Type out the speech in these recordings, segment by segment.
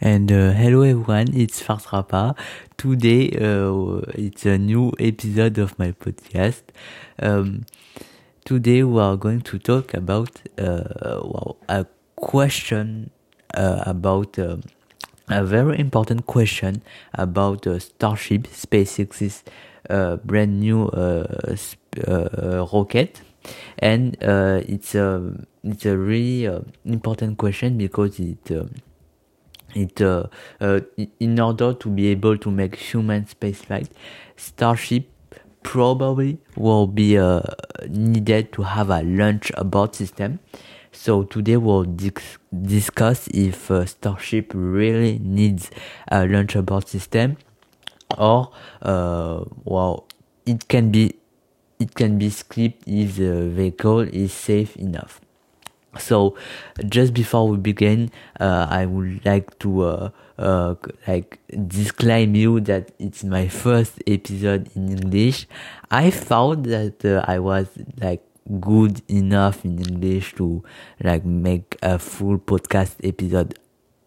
And uh, hello everyone, it's Fartrapa. Today uh, it's a new episode of my podcast. Um, today we are going to talk about uh, well, a question uh, about um, a very important question about uh, Starship SpaceX's uh, brand new sp- rocket, and it's a it's a really important question because it um, it uh, uh, in order to be able to make human spaceflight, Starship probably will be uh, needed to have a launch abort system. So today we'll dis- discuss if uh, Starship really needs a launch abort system, or uh, well, it can be it can be skipped if the vehicle is safe enough. So, just before we begin, uh, I would like to uh, uh, like disclaim you that it's my first episode in English. I thought that uh, I was like good enough in English to like make a full podcast episode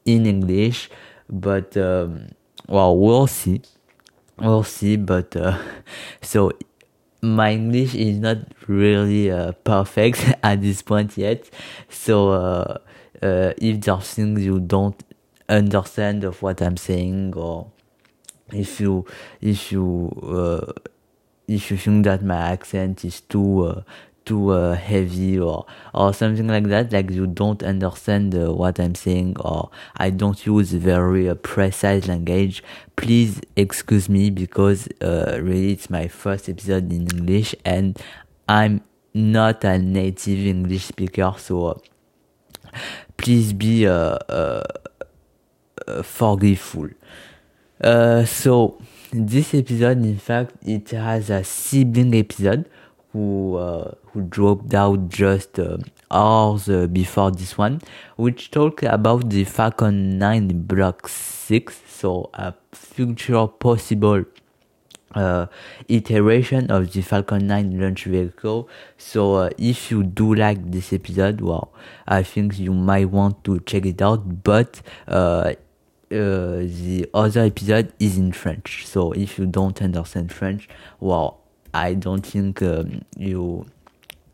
in English, but um, well, we'll see. We'll see, but uh, so my English is not really uh, perfect at this point yet. So uh, uh, if there are things you don't understand of what I'm saying, or if you if you uh, if you think that my accent is too uh, too uh, heavy or or something like that like you don't understand uh, what i'm saying or i don't use very uh, precise language please excuse me because uh, really it's my first episode in english and i'm not a native english speaker so uh, please be uh, forgiveful. So this episode in fact it has a sibling episode who uh, who dropped out just uh, hours uh, before this one, which talked about the Falcon 9 Block 6, so a future possible uh, iteration of the Falcon 9 launch vehicle. So uh, if you do like this episode, well, I think you might want to check it out, but uh, the other episode is in French. So if you don't understand French, well, I don't think um, you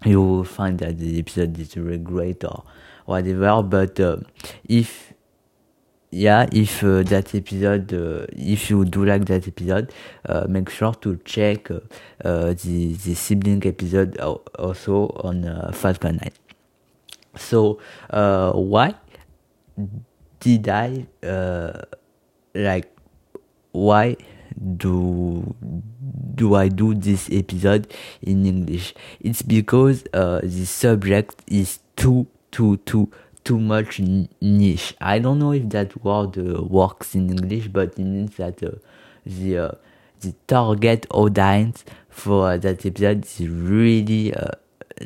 you will find that the episode is really great or whatever. But uh, if yeah, if uh, that episode, uh, if you do like that episode, uh, make sure to check uh, uh, the the sibling episode also on uh, Falcon 9. So why did I like why do do I do this episode in English? It's because uh, the subject is too too too too much niche. I don't know if that word uh, works in English, but it means that uh, the uh, the target audience for that episode is really uh,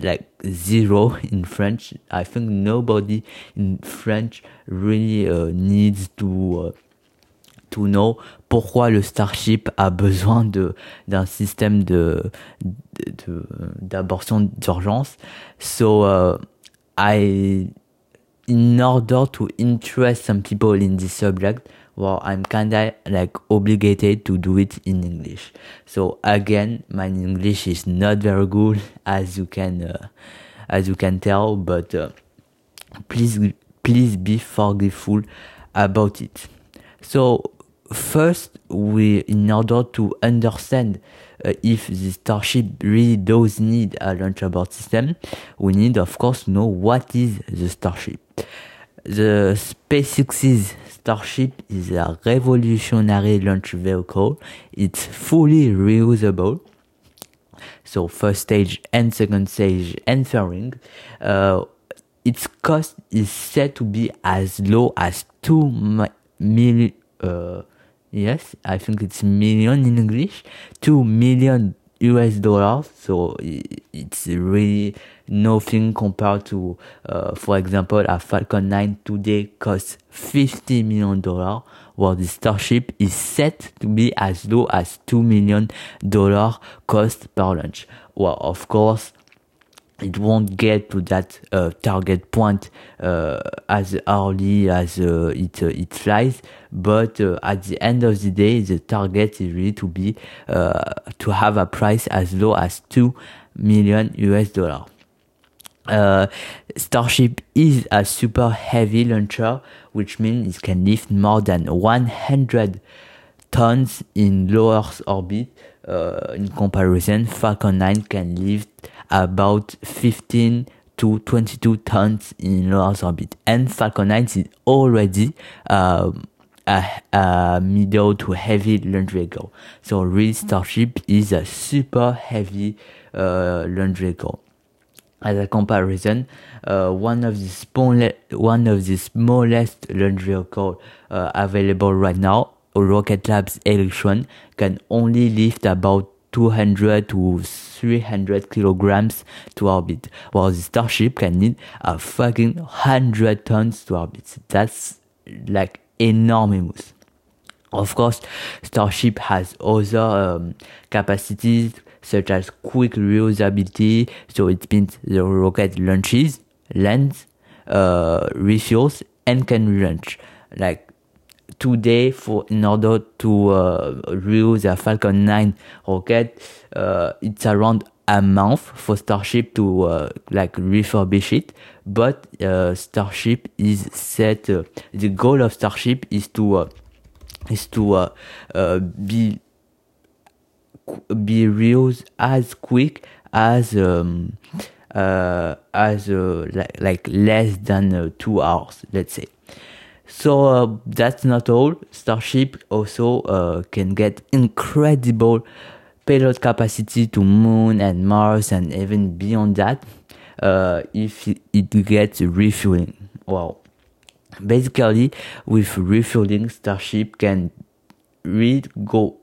like zero in French. I think nobody in French really uh, needs to to know pourquoi le Starship a besoin de d'un système de d'abortion d'urgence. So uh, I in order to interest some people in this subject, well, I'm kinda like obligated to do it in English. So again, my English is not very good, as you can, uh, as you can tell. But uh, please, please be forgiveful about it. So first we in order to understand uh, if the starship really does need a launch abort system we need of course know what is the starship the SpaceX's Starship is a revolutionary launch vehicle. It's fully reusable. So first stage and second stage and fairing. Uh, its cost is said to be as low as two million. Uh, yes, I think it's million in English, 2 million US dollars. So it's really nothing compared to, uh, for example, a Falcon 9 today costs 50 million dollars, while the Starship is set to be as low as 2 million dollar cost per launch. Well, of course, it won't get to that uh, target point uh, as early as uh, it uh, it flies. But uh, at the end of the day, the target is really to be uh, to have a price as low as two million US dollar. Starship is a super heavy launcher, which means it can lift more than 100 tons in low Earth orbit. in comparison, Falcon 9 can lift about 15 to 22 tons in low Earth orbit. And Falcon 9 is already um, a, a, middle to heavy launch vehicle. So really Starship is a super heavy uh, launch vehicle. As a comparison, uh, one of the small, one of the smallest launch vehicle uh, available right now, Rocket Lab's Electron, can only lift about 200 to 300 kilograms to orbit, while the Starship can need a fucking 100 tons to orbit. That's like enormous. Of course, Starship has other um, capacities such as quick reusability, so it means the rocket launches, lands, uh, refuels, and can relaunch. Like today for in order to uh, reuse a Falcon 9 rocket, uh, it's around a month for Starship to uh, like refurbish it. But uh, Starship is set. Uh, the goal of Starship is to uh, is to be be reused as quick as um, as like like less than two hours, let's say. So uh, that's not all. Starship also uh, can get incredible payload capacity to Moon and Mars and even beyond that uh, if it gets refueling. Well, basically, with refueling, Starship can really go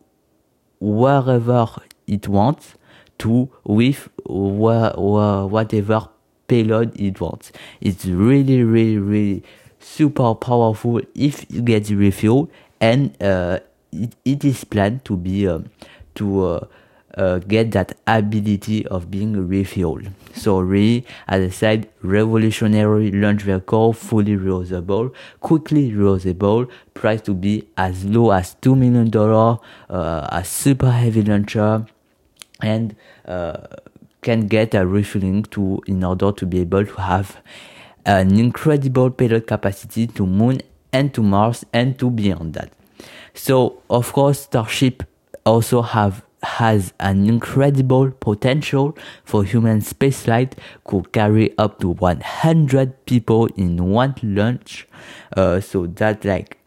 wherever it wants to with wh- wh- whatever payload it wants. It's really, really, really super powerful if you get the refuel and uh, it, it is planned to be um, to uh, uh, get that ability of being refueled. So really, as I said, revolutionary launch vehicle, fully reusable, quickly reusable, price to be as low as two million dollar, uh, a super heavy launcher, and uh, can get a refueling to in order to be able to have an incredible payload capacity to Moon and to Mars and to beyond that. So of course Starship also have has an incredible potential for human spaceflight could carry up to 100 people in one launch uh, so that like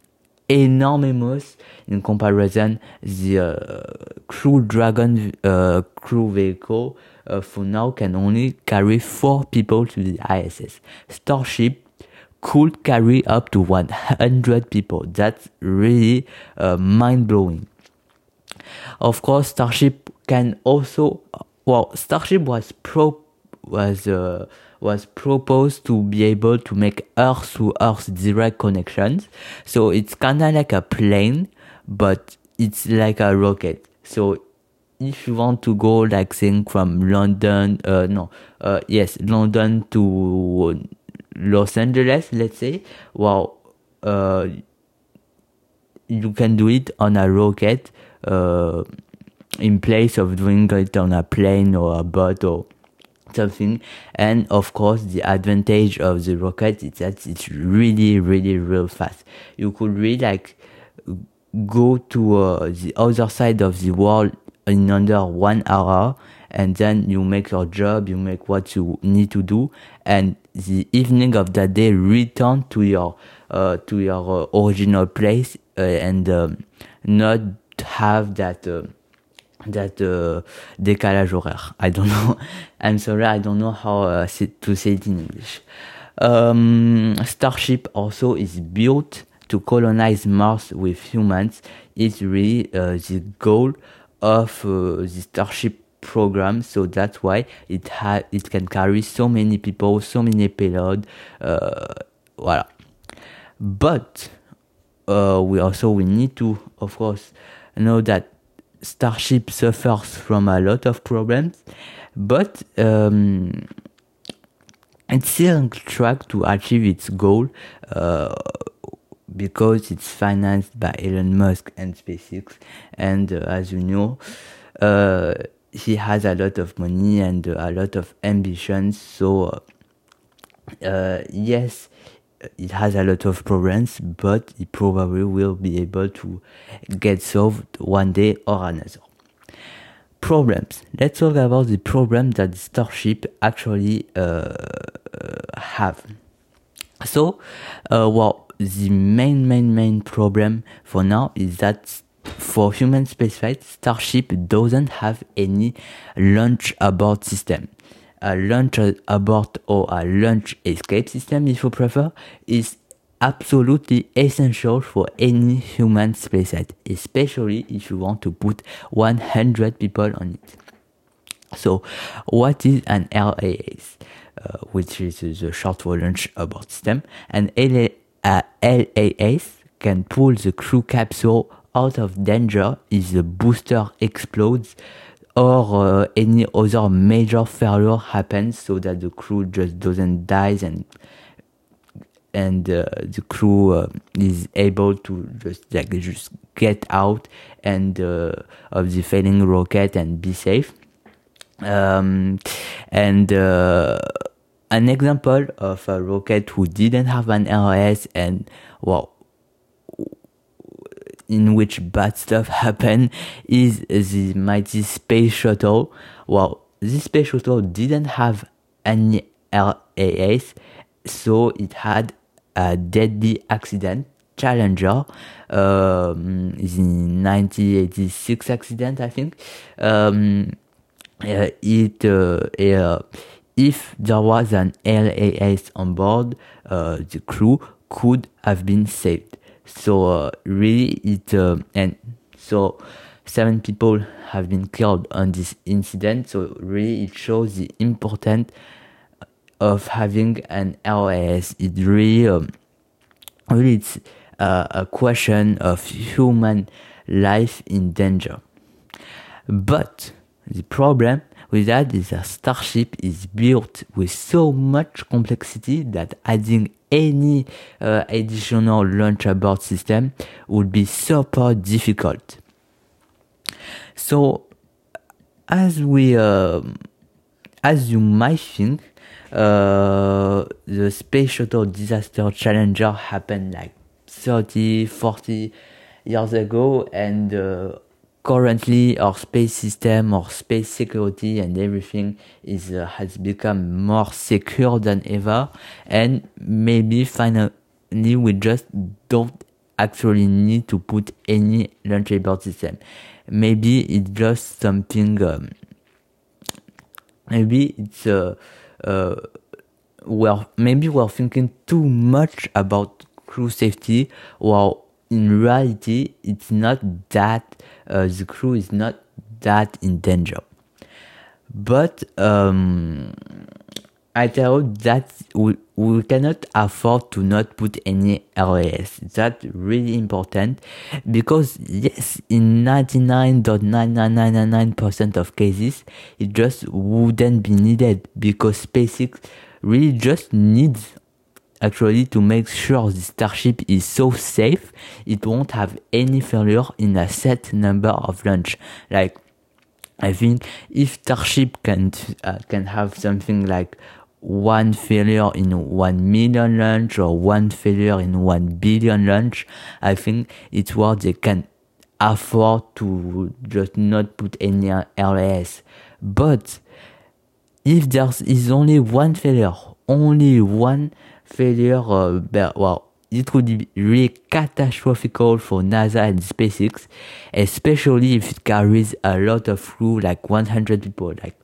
enormous in comparison the uh, crew dragon uh, crew vehicle uh, for now can only carry four people to the ISS. Starship could carry up to 100 people. That's really uh, mind blowing. Of course, Starship can also well, Starship was pro was uh, was proposed to be able to make Earth to Earth direct connections. So it's kind of like a plane, but it's like a rocket. So if you want to go like saying from London, uh, no, uh, yes, London to Los Angeles, let's say, well, uh, you can do it on a rocket, uh, in place of doing it on a plane or a boat or something. And of course, the advantage of the rocket is that it's really, really, real fast. You could really like go to uh, the other side of the world in under one hour and then you make your job you make what you need to do and the evening of that day return to your uh, to your uh, original place uh, and um, not have that uh, that uh, décalage horaire. I don't know. I'm sorry i don't know how uh, to say it in english. Um, starship also is built to colonize mars with humans. It's really the goal of uh, the Starship program so that's why it had it can carry so many people so many payload uh, voilà. But uh, we also we need to of course know that starship suffers from a lot of problems but um, it's still on track to achieve its goal uh, because it's financed by Elon Musk and SpaceX. And uh, as you know, uh, he has a lot of money and a lot of ambitions. So, uh, yes, it has a lot of problems, but it probably will be able to get solved one day or another. Problems. Let's talk about the problem that Starship actually uh, have. So, uh, well, the main, main, main problem for now is that for human spaceflight, Starship doesn't have any launch abort system. A launch abort or a launch escape system, if you prefer, is absolutely essential for any human spaceflight, especially if you want to put 100 people on it. So, what is an LAS? Uh, which is the short launch abort system, LA, uh, LAS can pull the crew capsule out of danger if the booster explodes or uh, any other major failure happens so that the crew just doesn't die and and uh, the crew uh, is able to just like just get out and uh, of the failing rocket and be safe. Um, and uh, an example of a rocket who didn't have an LS and well in which bad stuff happened is the mighty space shuttle. Well, this space shuttle didn't have any LAS, so it had a deadly accident. Challenger, um, in 1986 accident, I think. Um, uh, it uh, uh, if there was an LAS on board, uh, the crew could have been saved. So uh, really, it uh, and so seven people have been killed on this incident. So really, it shows the importance of having an LAS. It really, um, really, it's uh, a question of human life in danger. But the problem with that is a starship is built with so much complexity that adding any uh, additional launch abort system would be super difficult. So, as we, uh, as you might think, uh, the space shuttle disaster challenger happened like 30, 40 years ago, and uh, currently our space system our space security and everything is uh, has become more secure than ever. And maybe finally we just don't actually need to put any launch abort system. Maybe it's just something um, maybe it's uh, uh, well maybe we're thinking too much about crew safety while in reality it's not that uh, the crew is not that in danger. But um, I tell you that we, we cannot afford to not put any LAS. That's really important because yes, in 99.99999% of cases, it just wouldn't be needed because SpaceX really just needs actually to make sure the starship is so safe it won't have any failure in a set number of launch like i think if starship can uh, can have something like one failure in one million launch or one failure in one billion launch i think it's what they can afford to just not put any LAS. But if there is only one failure, only one failure, uh, well, it would be really catastrophic for NASA and SpaceX, especially if it carries a lot of crew, like 100 people. Like,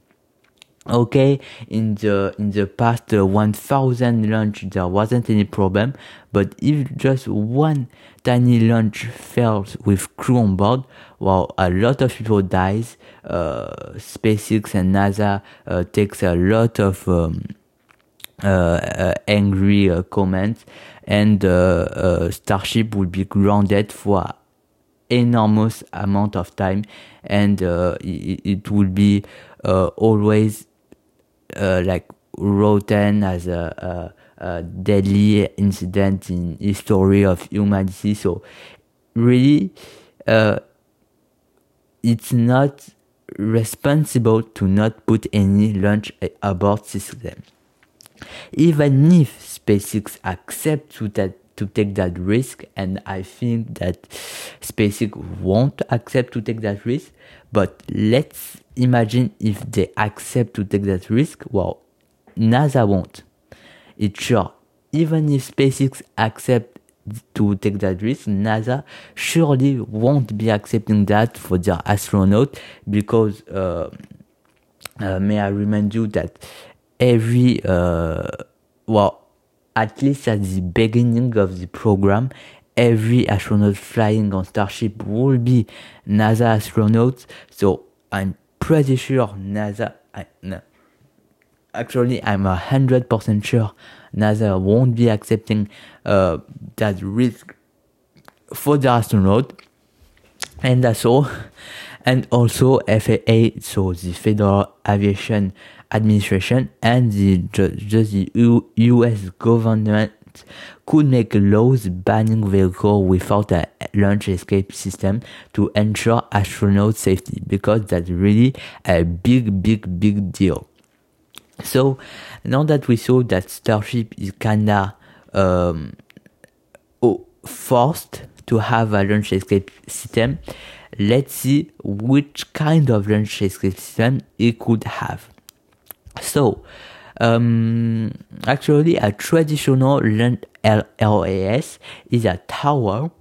okay, in the in the past uh, 1,000 launch there wasn't any problem, but if just one tiny launch fails with crew on board, well, a lot of people dies. Uh, SpaceX and NASA uh, takes a lot of um, Uh, uh, angry uh, comments, and uh, Starship will be grounded for enormous amount of time, and it, it will be always like rotten as a, a, deadly incident in history of humanity. So really, uh, it's not responsible to not put any launch abort system. Even if SpaceX accepts to that to take that risk, and I think that SpaceX won't accept to take that risk. But let's imagine if they accept to take that risk. Well, NASA won't. It's sure. Even if SpaceX accept to take that risk, NASA surely won't be accepting that for their astronaut because uh, uh, may I remind you that every uh, well at least at the beginning of the program, every astronaut flying on Starship will be NASA astronauts. So I'm pretty sure NASA. I, no, actually, I'm a hundred percent sure NASA won't be accepting uh, that risk for the astronaut, and that's all. And also FAA, so the Federal Aviation administration and the, the US government could make laws banning vehicles without a launch escape system to ensure astronaut safety because that's really a big, big, big deal. So now that we saw that Starship is kinda um, forced to have a launch escape system, let's see which kind of launch escape system it could have. So, um, actually, a traditional LAS is a tower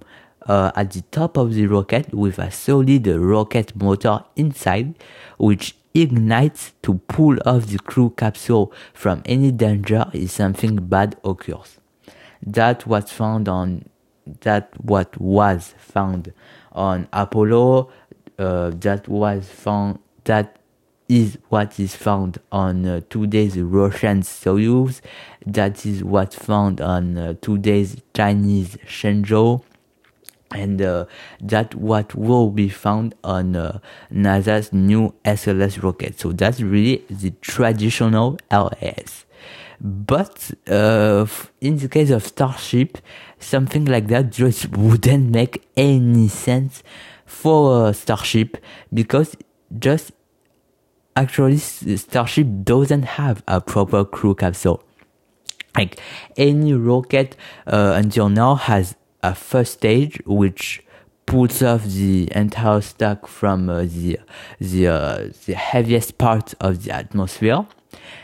uh, at the top of the rocket with a solid rocket motor inside, which ignites to pull off the crew capsule from any danger if something bad occurs. That was found on that what was found on Apollo. Uh, that was found that is what is found on uh, today's Russian Soyuz. That is what found on uh, today's Chinese Shenzhou. And uh, that what will be found on uh, NASA's new SLS rocket. So that's really the traditional LAS. But uh, in the case of Starship, something like that just wouldn't make any sense for Starship because just actually Starship doesn't have a proper crew capsule. Like any rocket uh, until now has a first stage which pulls off the entire stack from uh, the the uh, the heaviest part of the atmosphere.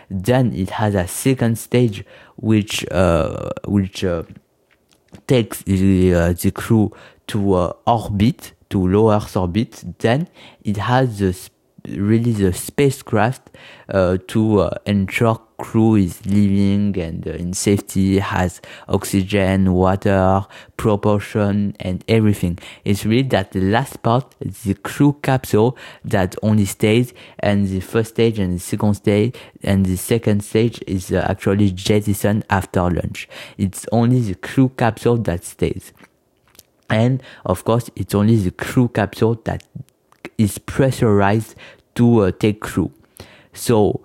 Then it has a second stage which uh, which uh, takes the uh, the crew to orbit to low Earth orbit. Then it has the really the spacecraft uh, to uh, ensure crew is living and uh, in safety has oxygen water propulsion and everything. It's really that the last part the crew capsule that only stays and the first stage and the second stage and the second stage is uh, actually jettisoned after launch. It's only the crew capsule that stays. And of course it's only the crew capsule that is pressurized to uh, take crew. So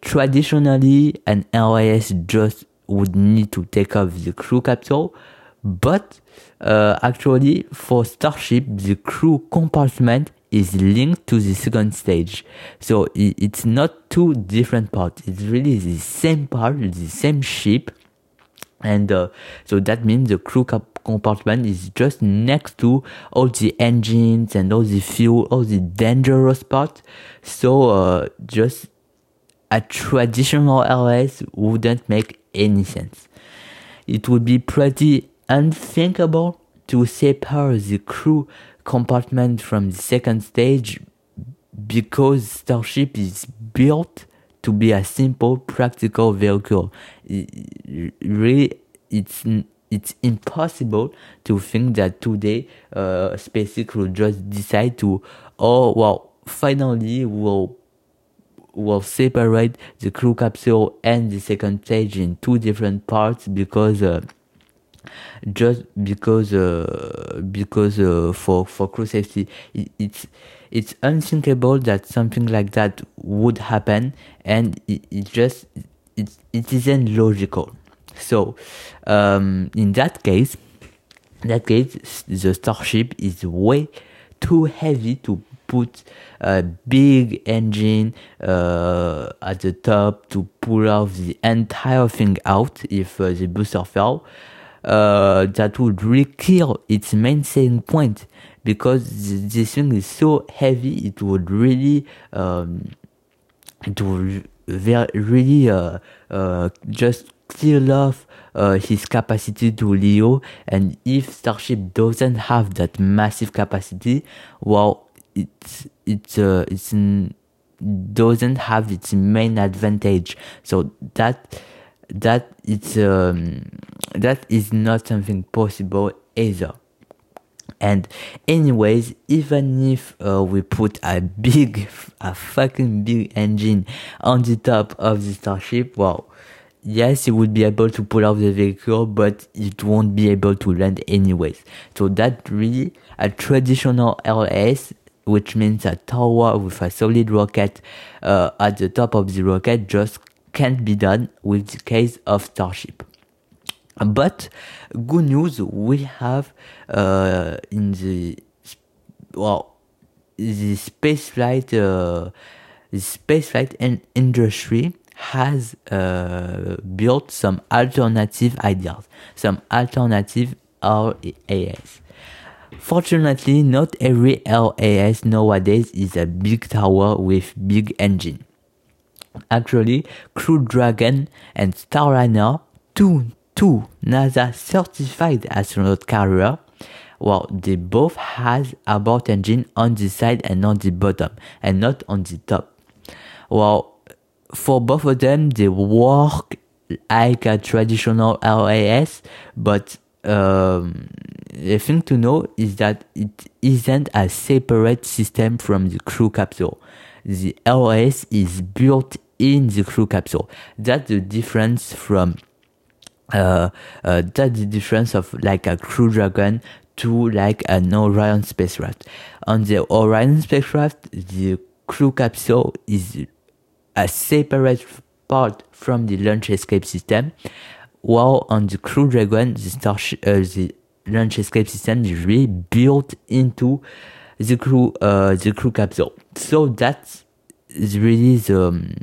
traditionally, an LAS just would need to take off the crew capsule, but uh, actually for Starship, the crew compartment is linked to the second stage. So it's not two different parts. It's really the same part, the same ship. And uh, so that means the crew compartment is just next to all the engines and all the fuel, all the dangerous parts. So uh, just a traditional LAS wouldn't make any sense. It would be pretty unthinkable to separate the crew compartment from the second stage because Starship is built to be a simple, practical vehicle. It, really, it's it's impossible to think that today uh, SpaceX will just decide to, oh well, finally we'll will separate the crew capsule and the second stage in two different parts because uh, just because uh, because uh, for for crew safety it, it's it's unthinkable that something like that would happen and it, it just it, it isn't logical. So, um, in that case, that case, the Starship is way too heavy to put a big engine uh, at the top to pull off the entire thing out if uh, the booster fell. Uh, that would really kill its main selling point because this thing is so heavy it would really um, it would really uh, uh, just kill off uh, his capacity to LEO and if Starship doesn't have that massive capacity well it's it's uh, it's doesn't have its main advantage. So that that it's um, that is not something possible either. And anyways, even if uh, we put a big, a fucking big engine on the top of the Starship, well, yes, it would be able to pull off the vehicle, but it won't be able to land anyways. So that really a traditional LS which means a tower with a solid rocket uh, at the top of the rocket just can't be done with the case of Starship. But good news, we have uh, in the well the spaceflight uh, the spaceflight and industry has uh, built some alternative ideas, some alternative RAS. Fortunately, not every LAS nowadays is a big tower with big engine. Actually, Crew Dragon and Starliner, two, two NASA certified astronaut carrier, well, they both has abort engine on the side and on the bottom, and not on the top. Well, for both of them, they work like a traditional LAS, but um, the thing to know is that it isn't a separate system from the crew capsule. The LS is built in the crew capsule. That's the difference from uh, uh, that's the difference of like a Crew Dragon to like an Orion spacecraft. On the Orion spacecraft, the crew capsule is a separate part from the launch escape system, while on the Crew Dragon, the Starship, uh, the launch escape system is really built into the crew uh, the crew capsule. So that's really the um,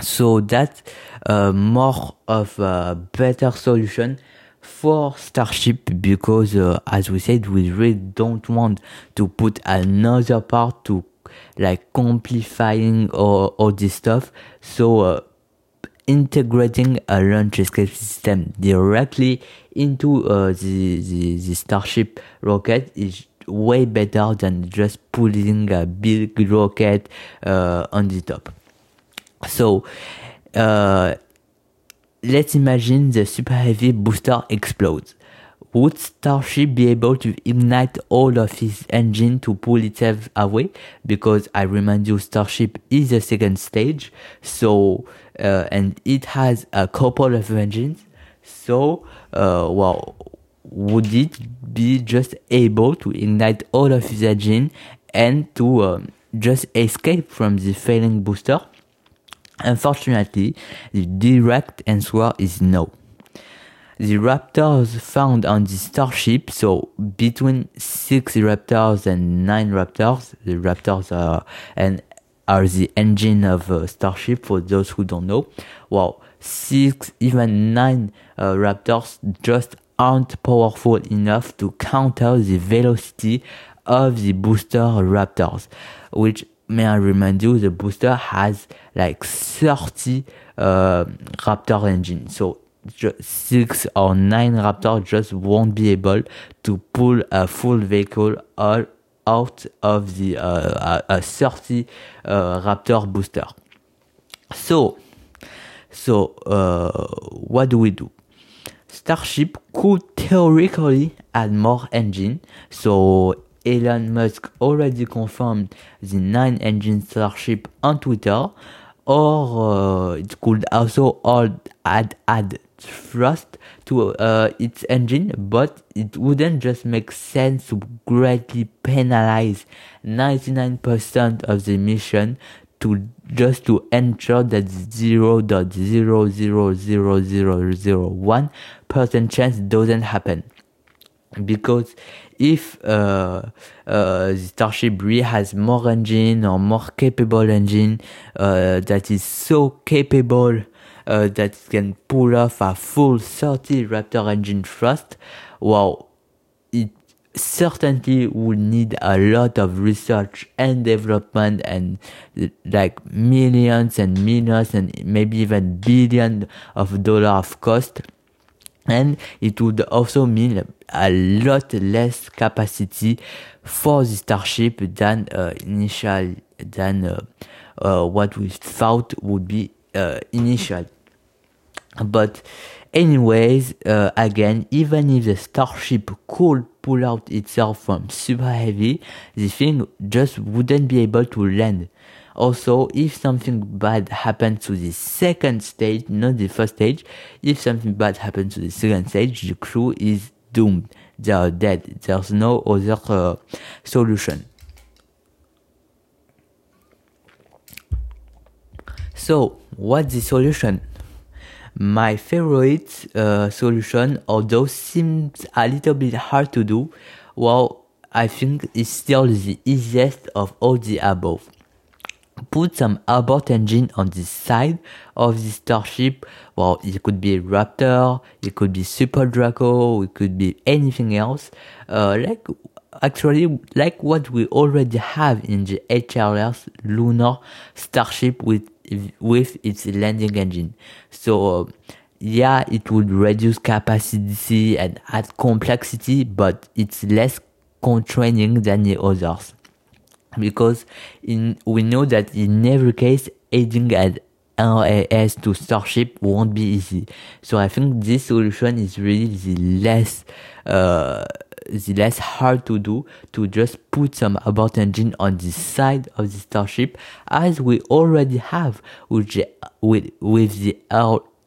so that's uh, more of a better solution for Starship because uh, as we said we really don't want to put another part to like complifying all, all this stuff so uh, integrating a launch escape system directly into uh, the, the, the Starship rocket is way better than just putting a big rocket uh, on the top. So, uh, let's imagine the super heavy booster explodes. Would Starship be able to ignite all of its engine to pull itself away? Because I remind you, Starship is the second stage, so uh, and it has a couple of engines. So, uh, well, would it be just able to ignite all of its engine and to um, just escape from the failing booster? Unfortunately, the direct answer is no the raptors found on the starship, so between six raptors and nine raptors, the raptors are and are the engine of a starship for those who don't know. Well, six, even nine uh, raptors just aren't powerful enough to counter the velocity of the booster raptors, which may I remind you, the booster has like 30 uh, raptor engines. So six or nine Raptor just won't be able to pull a full vehicle all out of the uh, a, a 30 uh, Raptor booster. So, so uh, what do we do? Starship could theoretically add more engine. So Elon Musk already confirmed the nine engine Starship on Twitter, or uh, it could also add add thrust to uh, its engine, but it wouldn't just make sense to greatly penalize 99% of the mission to just to ensure that 0.0000001 percent chance doesn't happen. Because if uh, uh, Starship really has more engine or more capable engine uh, that is so capable uh, that can pull off a full 30 Raptor engine thrust, well, it certainly would need a lot of research and development and like millions and millions and maybe even billions of dollars of cost and it would also mean a lot less capacity for the starship than uh, initial than uh, uh, what we thought would be uh, initial. But anyways uh, again even if the starship could pull out itself from super heavy the thing just wouldn't be able to land also, if something bad happens to the second stage, not the first stage, if something bad happens to the second stage, the crew is doomed. They are dead. There's no other uh, solution. So, what's the solution? My favorite uh, solution, although seems a little bit hard to do, well, I think is still the easiest of all the above put some abort engine on the side of the starship. Well, it could be Raptor, it could be Super Draco, it could be anything else. Uh, like actually, like what we already have in the HLS lunar starship with with its landing engine. So. Uh, yeah, it would reduce capacity and add complexity, but it's less constraining than the others because in we know that in every case adding an RAS to Starship won't be easy. So I think this solution is really the less uh, the less hard to do to just put some abort engine on the side of the Starship as we already have with the, with, with the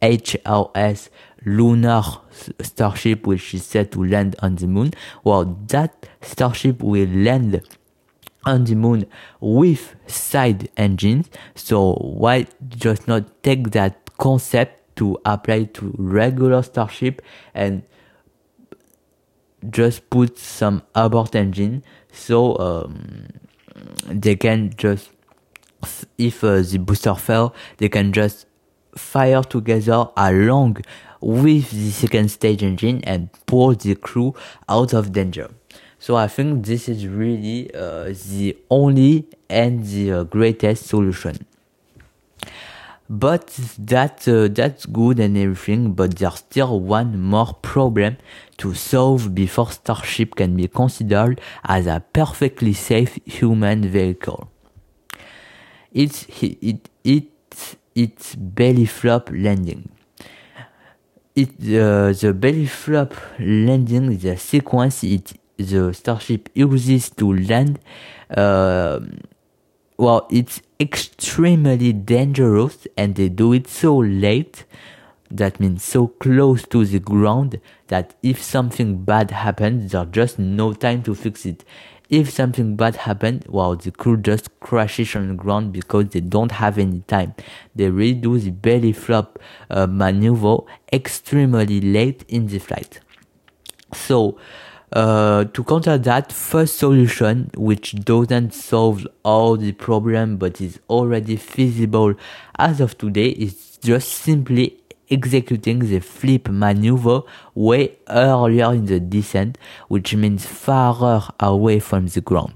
HLS lunar starship which is set to land on the moon. Well, that starship will land on the moon with side engines. So why just not take that concept to apply to regular Starship and just put some abort engine so um, they can just if uh, the booster fail they can just fire together along with the second stage engine and pull the crew out of danger so I think this is really uh, the only and the uh, greatest solution. But that uh, that's good and everything, but there's still one more problem to solve before Starship can be considered as a perfectly safe human vehicle. It's it it it's belly flop landing. It uh, the belly flop landing the sequence it the starship uses to land, uh, well, it's extremely dangerous and they do it so late, that means so close to the ground, that if something bad happens, there's just no time to fix it. If something bad happens, well, the crew just crashes on the ground because they don't have any time. They really do the belly flop uh, maneuver extremely late in the flight. So, uh, to counter that first solution, which doesn't solve all the problem but is already feasible as of today, is just simply executing the flip maneuver way earlier in the descent, which means farther away from the ground.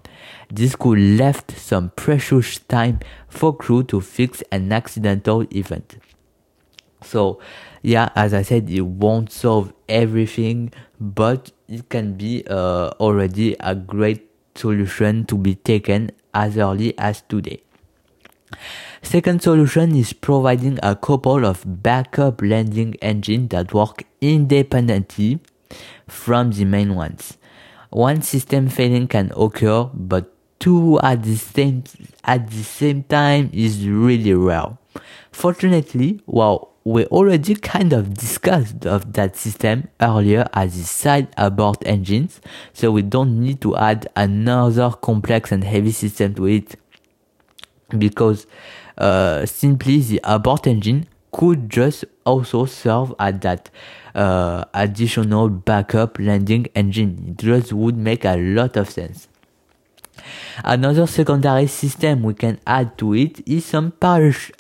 This could left some precious time for crew to fix an accidental event. So, yeah, as I said, it won't solve everything, but it can be uh, already a great solution to be taken as early as today. Second solution is providing a couple of backup landing engines that work independently from the main ones. One system failing can occur, but two at the same at the same time is really rare. Fortunately, while we already kind of discussed of that system earlier as the side abort engines, so we don't need to add another complex and heavy system to it. because uh, simply the abort engine could just also serve as that uh, additional backup landing engine. It just would make a lot of sense. Another secondary system we can add to it is some parach-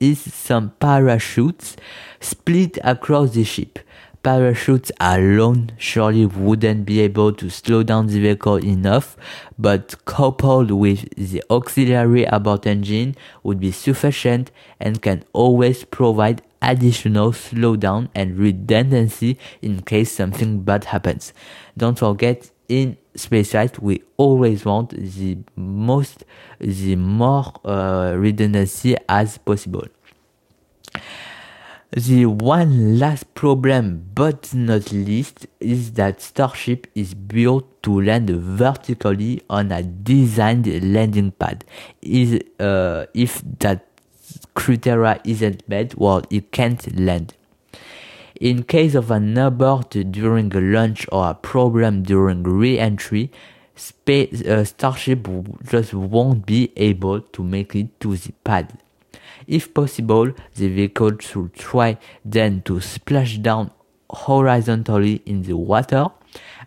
is some parachutes split across the ship. Parachutes alone surely wouldn't be able to slow down the vehicle enough, but coupled with the auxiliary abort engine would be sufficient and can always provide additional slowdown and redundancy in case something bad happens. Don't forget, in spaceflight, we always want the most, the more uh, redundancy as possible. The one last problem, but not least, is that Starship is built to land vertically on a designed landing pad. Is uh, if that criteria isn't met, well, it can't land. In case of an abort during a launch or a problem during re-entry, space, uh, Starship just won't be able to make it to the pad. If possible, the vehicle should try then to splash down horizontally in the water,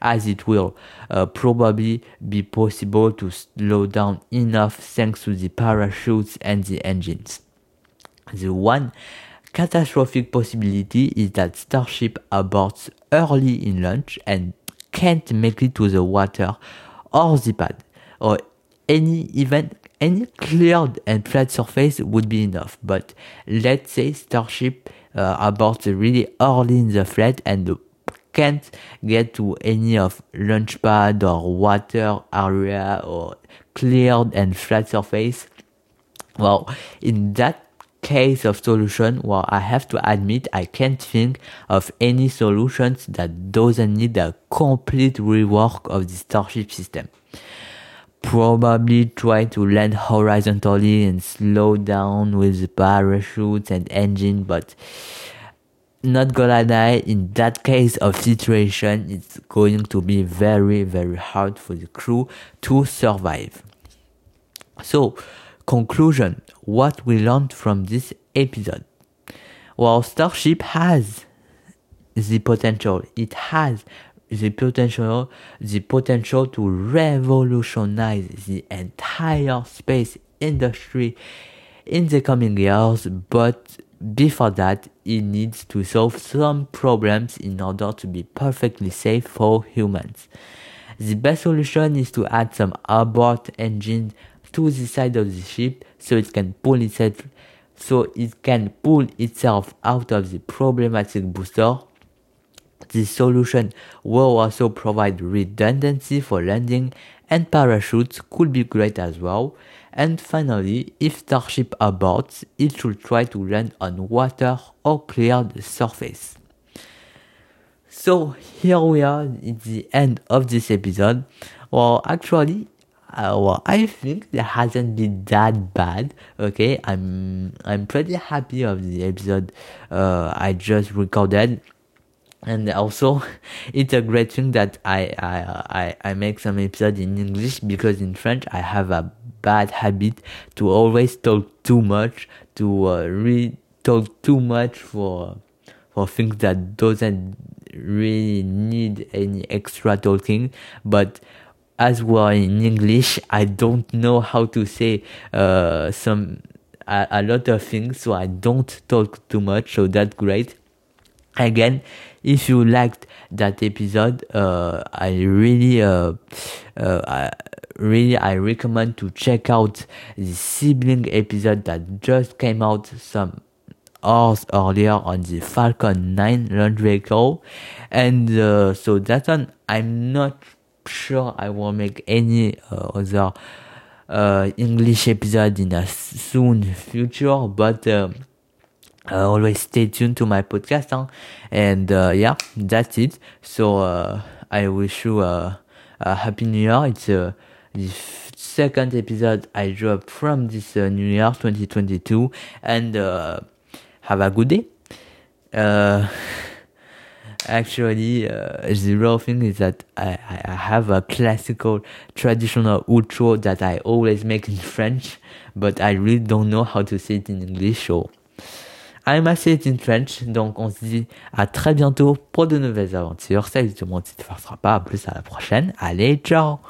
as it will uh, probably be possible to slow down enough thanks to the parachutes and the engines. The one catastrophic possibility is that Starship aborts early in launch and can't make it to the water or the pad, or any event any cleared and flat surface would be enough. But let's say Starship uh, aborts really early in the flight and can't get to any of launch pad or water area or cleared and flat surface. Well, in that case of solution, well, I have to admit I can't think of any solutions that doesn't need a complete rework of the Starship system probably try to land horizontally and slow down with parachutes and engine, but not gonna lie, in that case of situation, it's going to be very, very hard for the crew to survive. So, conclusion, what we learned from this episode. Well, Starship has the potential. It has the potential the potential to revolutionize the entire space industry in the coming years but before that it needs to solve some problems in order to be perfectly safe for humans the best solution is to add some abort engine to the side of the ship so it can pull itself so it can pull itself out of the problematic booster this solution will also provide redundancy for landing and parachutes could be great as well. And finally, if Starship aborts, it should try to land on water or cleared surface. So here we are at the end of this episode. Well, actually, uh, well, I think it hasn't been that bad. Okay, I'm I'm pretty happy of the episode uh, I just recorded and also it's a great thing that I, I I I make some episodes in English because in French I have a bad habit to always talk too much to uh, read talk too much for for things that doesn't really need any extra talking but as well in English I don't know how to say uh, some a, a lot of things so I don't talk too much so that's great. Again if you liked that episode uh, i really uh, uh, I, really i recommend to check out the sibling episode that just came out some hours earlier on the falcon 9 launch vehicle. And uh, so that one i'm not sure i won't make any uh, other uh, english episode in a soon future but um, uh, always stay tuned to my podcast huh? and uh, yeah that's it. So uh, i wish you a, happy new year. It's uh, the second episode i dropped from this uh, new year 2022 and uh, have a good day. Uh, Actually, uh, the real thing is that I, I have a classical traditional outro that I always make in French, but I really don't know how to say it in English, so I'm say it in French. Donc, on se dit à très bientôt pour de nouvelles aventures. Ça, évidemment, tu ne pas. À plus à la prochaine. Allez, ciao!